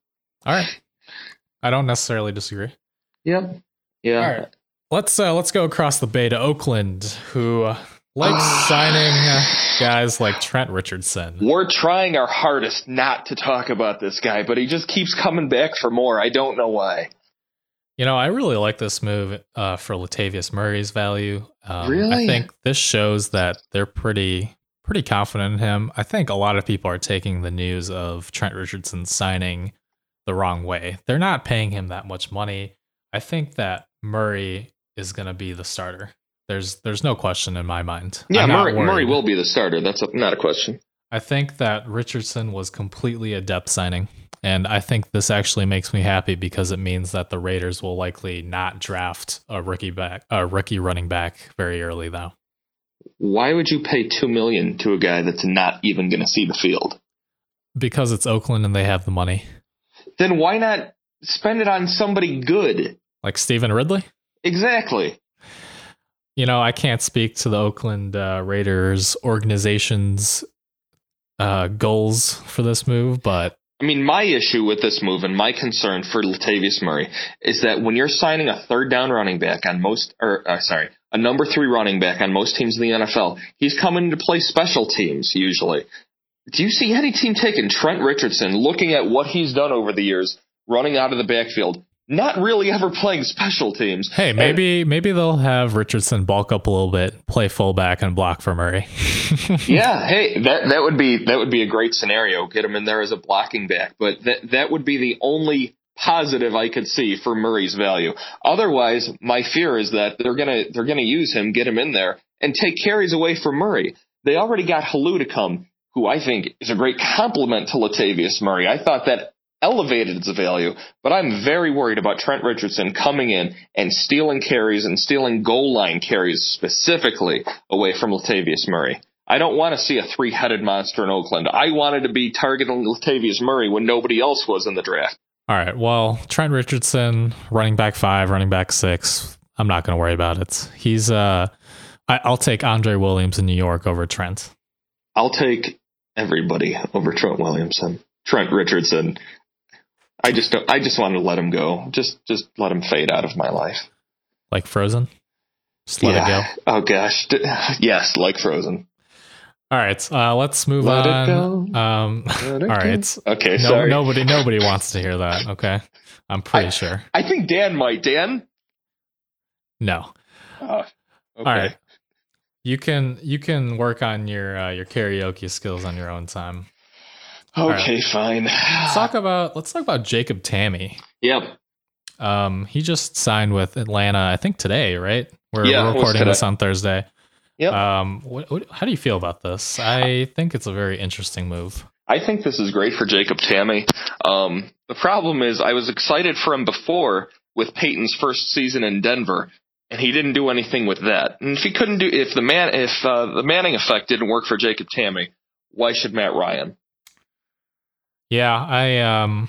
All right. I don't necessarily disagree. Yep. Yeah. All right. Let's uh, let's go across the bay to Oakland, who likes signing uh, guys like Trent Richardson. We're trying our hardest not to talk about this guy, but he just keeps coming back for more. I don't know why. You know, I really like this move uh, for Latavius Murray's value. Um, really, I think this shows that they're pretty pretty confident in him. I think a lot of people are taking the news of Trent Richardson signing the wrong way. They're not paying him that much money. I think that Murray is going to be the starter. There's there's no question in my mind. Yeah, Murray, Murray will be the starter. That's a, not a question. I think that Richardson was completely a depth signing. And I think this actually makes me happy because it means that the Raiders will likely not draft a rookie back a rookie running back very early though. Why would you pay two million to a guy that's not even gonna see the field? Because it's Oakland and they have the money. Then why not spend it on somebody good. Like Stevan Ridley? Exactly. You know, I can't speak to the Oakland uh, Raiders organization's uh, goals for this move, but I mean, my issue with this move and my concern for Latavius Murray is that when you're signing a third down running back on most, or uh, sorry, a number three running back on most teams in the NFL, he's coming to play special teams usually. Do you see any team taking Trent Richardson, looking at what he's done over the years, running out of the backfield, not really ever playing special teams. Hey, maybe and, maybe they'll have Richardson bulk up a little bit, play fullback, and block for Murray. yeah, hey, that that would be that would be a great scenario. Get him in there as a blocking back, but that that would be the only positive I could see for Murray's value. Otherwise, my fear is that they're gonna they're gonna use him, get him in there, and take carries away from Murray. They already got Helu to come, who I think is a great complement to Latavius Murray. I thought that elevated its value, but I'm very worried about Trent Richardson coming in and stealing carries and stealing goal line carries specifically away from Latavius Murray. I don't want to see a three headed monster in Oakland. I wanted to be targeting Latavius Murray when nobody else was in the draft. All right. Well, Trent Richardson, running back five, running back six. I'm not going to worry about it. He's uh, I, I'll take Andre Williams in New York over Trent. I'll take everybody over Trent Williamson. Trent Richardson I just don't, I just want to let him go. Just just let him fade out of my life. Like Frozen. Just let yeah. it go. Oh gosh, yes, like Frozen. All right, uh, let's move let on. Um, all right. Okay. No, sorry. Nobody, nobody wants to hear that. Okay, I'm pretty I, sure. I think Dan might. Dan. No. Oh, okay. All right. You can you can work on your uh, your karaoke skills on your own time. Okay, right. fine. Let's talk about let's talk about Jacob Tamme. Yep. Um, he just signed with Atlanta, I think today, right? We're, yeah, we're recording this on Thursday. Yep. Um, what, what, how do you feel about this? I think it's a very interesting move. I think this is great for Jacob Tamme. Um, the problem is, I was excited for him before with Peyton's first season in Denver, and he didn't do anything with that. And if he couldn't do, if the man, if uh, the Manning effect didn't work for Jacob Tamme, why should Matt Ryan? Yeah, I um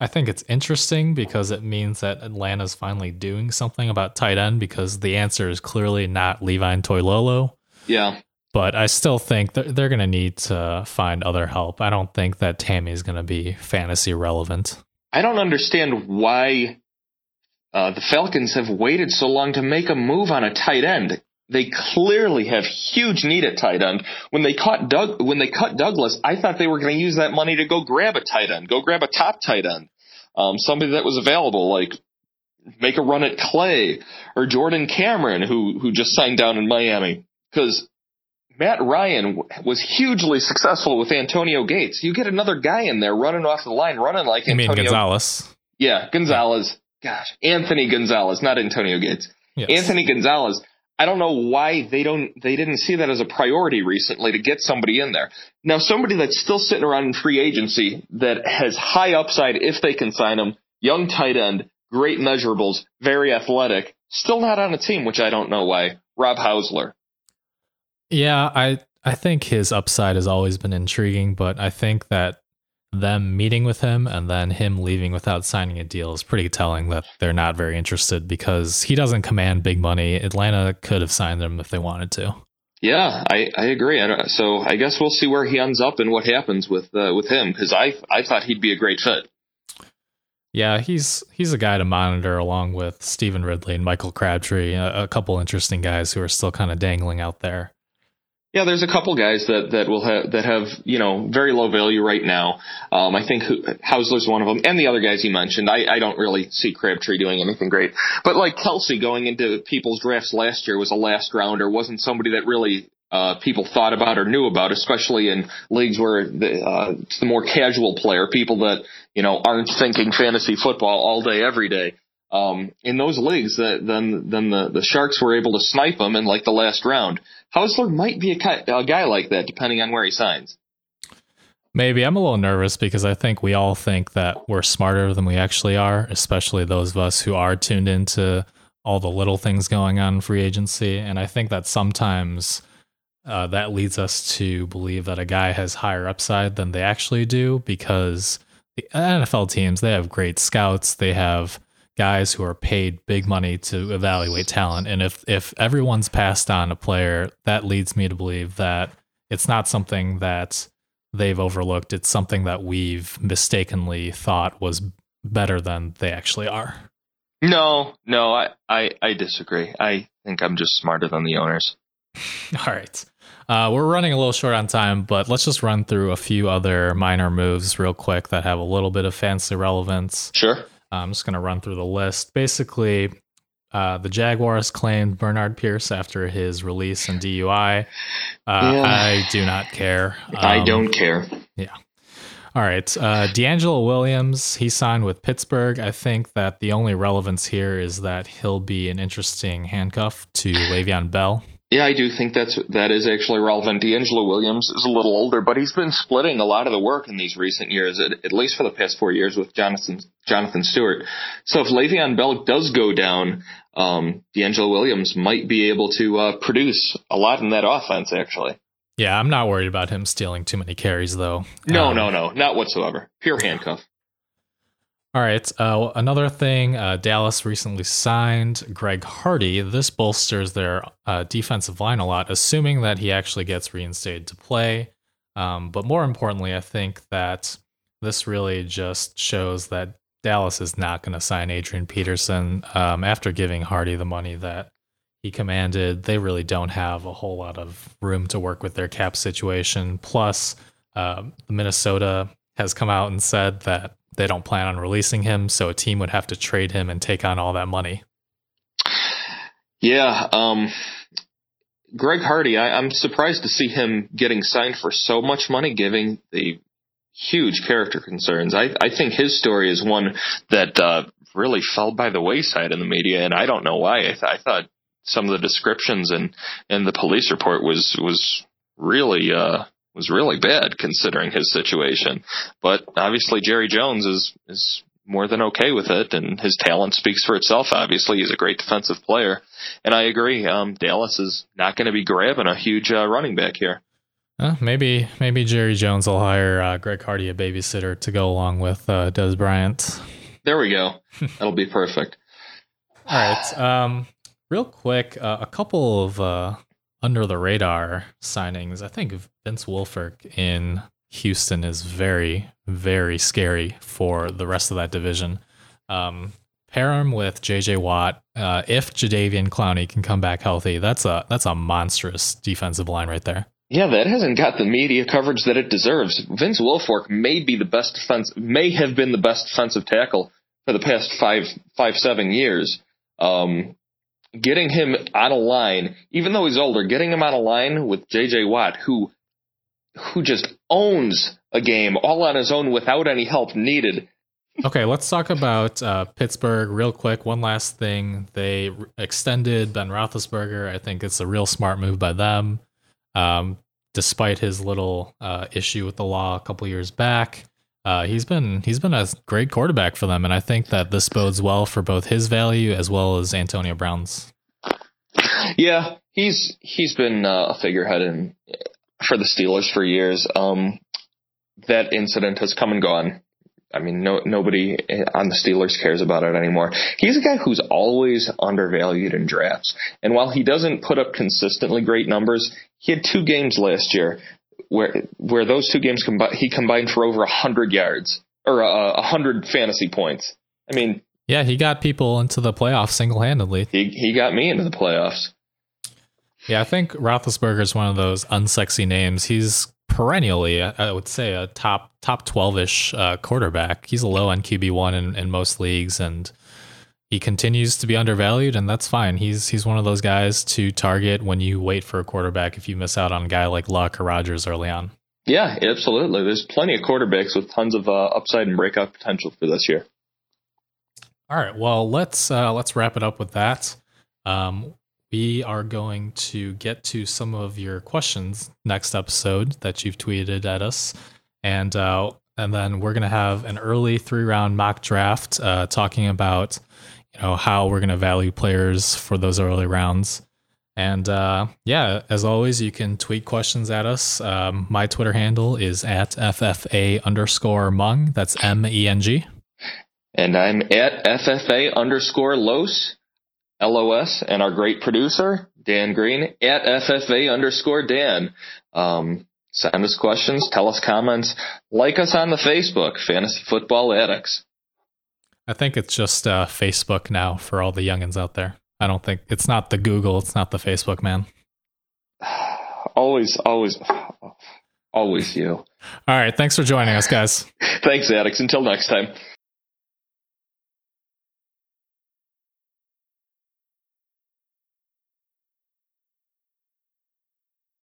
I think it's interesting because it means that Atlanta's finally doing something about tight end because the answer is clearly not Levine Toilolo. Yeah. But I still think they're, they're going to need to find other help. I don't think that Tamme is going to be fantasy relevant. I don't understand why uh, the Falcons have waited so long to make a move on a tight end. They clearly have huge need at tight end. When they caught Doug, when they cut Douglas, I thought they were going to use that money to go grab a tight end, go grab a top tight end, um, somebody that was available, like make a run at Clay or Jordan Cameron, who who just signed down in Miami, because Matt Ryan was hugely successful with Antonio Gates. You get another guy in there running off the line, running like you Antonio mean Gonzalez. Yeah, Gonzalez. Gosh, Anthony Gonzalez, not Antonio Gates. Yes. Anthony Gonzalez I don't know why they don't they didn't see that as a priority recently to get somebody in there. Now somebody that's still sitting around in free agency that has high upside if they can sign him, young tight end, great measurables, very athletic, still not on a team, which I don't know why. Rob Housler. Yeah, I I think his upside has always been intriguing, but I think that them meeting with him and then him leaving without signing a deal is pretty telling that they're not very interested because he doesn't command big money. Atlanta could have signed him if they wanted to. Yeah, I, I agree. I so I guess we'll see where he ends up and what happens with uh, with him because I I thought he'd be a great fit. Yeah, he's he's a guy to monitor along with Stevan Ridley and Michael Crabtree, a, a couple interesting guys who are still kind of dangling out there. Yeah, there's a couple guys that that will have that have you know very low value right now. Um, I think Housler's one of them, and the other guys you mentioned. I, I don't really see Crabtree doing anything great, but like Kelce going into people's drafts last year was a last rounder, wasn't somebody that really uh, people thought about or knew about, especially in leagues where the, uh, it's the more casual player, people that you know aren't thinking fantasy football all day every day. Um, in those leagues, then then the the Sharks were able to snipe them in like the last round. Housler might be a, a guy like that, depending on where he signs. Maybe I'm a little nervous because I think we all think that we're smarter than we actually are, especially those of us who are tuned into all the little things going on in free agency. And I think that sometimes uh, that leads us to believe that a guy has higher upside than they actually do because the NFL teams, they have great scouts. They have guys who are paid big money to evaluate talent. And if if everyone's passed on a player, that leads me to believe that it's not something that they've overlooked. It's something that we've mistakenly thought was better than they actually are. No, no, I, I, I disagree. I think I'm just smarter than the owners. All right. Uh, we're running a little short on time, but let's just run through a few other minor moves real quick that have a little bit of fancy relevance. Sure. I'm just going to run through the list. Basically, uh, the Jaguars claimed Bernard Pierce after his release and DUI. Uh, yeah. I do not care. Um, I don't care. Yeah. All right. Uh, DeAngelo Williams, he signed with Pittsburgh. I think that the only relevance here is that he'll be an interesting handcuff to Le'Veon Bell. Yeah, I do think that's that is actually relevant. DeAngelo Williams is a little older, but he's been splitting a lot of the work in these recent years, at, at least for the past four years, with Jonathan Jonathan Stewart. So if Le'Veon Bell does go down, um, DeAngelo Williams might be able to uh, produce a lot in that offense. Actually, yeah, I'm not worried about him stealing too many carries, though. No, um, no, no, not whatsoever. Pure handcuff. All right. Uh, another thing, uh, Dallas recently signed Greg Hardy. This bolsters their uh, defensive line a lot, assuming that he actually gets reinstated to play. Um, but more importantly, I think that this really just shows that Dallas is not going to sign Adrian Peterson um, after giving Hardy the money that he commanded. They really don't have a whole lot of room to work with their cap situation. Plus, um, Minnesota has come out and said that they don't plan on releasing him, so a team would have to trade him and take on all that money. Yeah, um, Greg Hardy, I, am surprised to see him getting signed for so much money, given the huge character concerns. I, I think his story is one that uh, really fell by the wayside in the media, and I don't know why. I, th- I thought some of the descriptions in in the police report was was really uh, was really bad considering his situation. But obviously Jerry Jones is is more than okay with it, and his talent speaks for itself. Obviously, he's a great defensive player, and I agree. Um, Dallas is not going to be grabbing a huge uh, running back here. Uh, maybe maybe Jerry Jones will hire uh, Greg Hardy, a babysitter, to go along with uh, Dez Bryant. There we go. That'll be perfect. All right. Um, real quick, uh, a couple of uh, under the radar signings. I think Vince Wilfork in Houston is very, very scary for the rest of that division. Um, pair him with JJ Watt. Uh, if Jadeveon Clowney can come back healthy, that's a that's a monstrous defensive line right there. Yeah, that hasn't got the media coverage that it deserves. Vince Wilfork may be the best defense, may have been the best defensive tackle for the past five, five, seven years. Um, getting him on a line, even though he's older, getting him on a line with J.J. Watt, who who just owns a game all on his own without any help needed. okay, let's talk about uh, Pittsburgh real quick. One last thing: they re- extended Ben Roethlisberger. I think it's a real smart move by them. Um, despite his little uh, issue with the law a couple years back, uh, he's been he's been a great quarterback for them, and I think that this bodes well for both his value as well as Antonio Brown's. Yeah, he's he's been uh, a figurehead in for the Steelers for years. Um, that incident has come and gone. I mean, no nobody on the Steelers cares about it anymore. He's a guy who's always undervalued in drafts, and while he doesn't put up consistently great numbers, he had two games last year where where those two games combined, he combined for over hundred yards or uh, a hundred fantasy points. I mean, yeah, he got people into the playoffs single handedly. He he got me into the playoffs. Yeah, I think Roethlisberger is one of those unsexy names. He's perennially, I would say, a top top twelve ish uh, quarterback. He's a low on QB one in, in most leagues, and he continues to be undervalued, and that's fine. He's he's one of those guys to target when you wait for a quarterback if you miss out on a guy like Luck or Rodgers early on. Yeah, absolutely. There's plenty of quarterbacks with tons of uh, upside and breakout potential for this year. All right, well let's uh, let's wrap it up with that. Um, we are going to get to some of your questions next episode that you've tweeted at us, and uh, and then we're gonna have an early three round mock draft uh, talking about you know how we're going to value players for those early rounds. And uh, yeah, as always, you can tweet questions at us. Um, my Twitter handle is at FFA underscore Mung. That's M E N G. And I'm at FFA underscore Los, L O S, and our great producer, Dan Green, at FFA underscore Dan. Um, send us questions, tell us comments, like us on the Facebook, Fantasy Football Addicts. I think it's just uh, Facebook now for all the youngins out there. I don't think it's not the Google, it's not the Facebook, man. always, always, always you. All right. Thanks for joining us, guys. Thanks, Addicts. Until next time.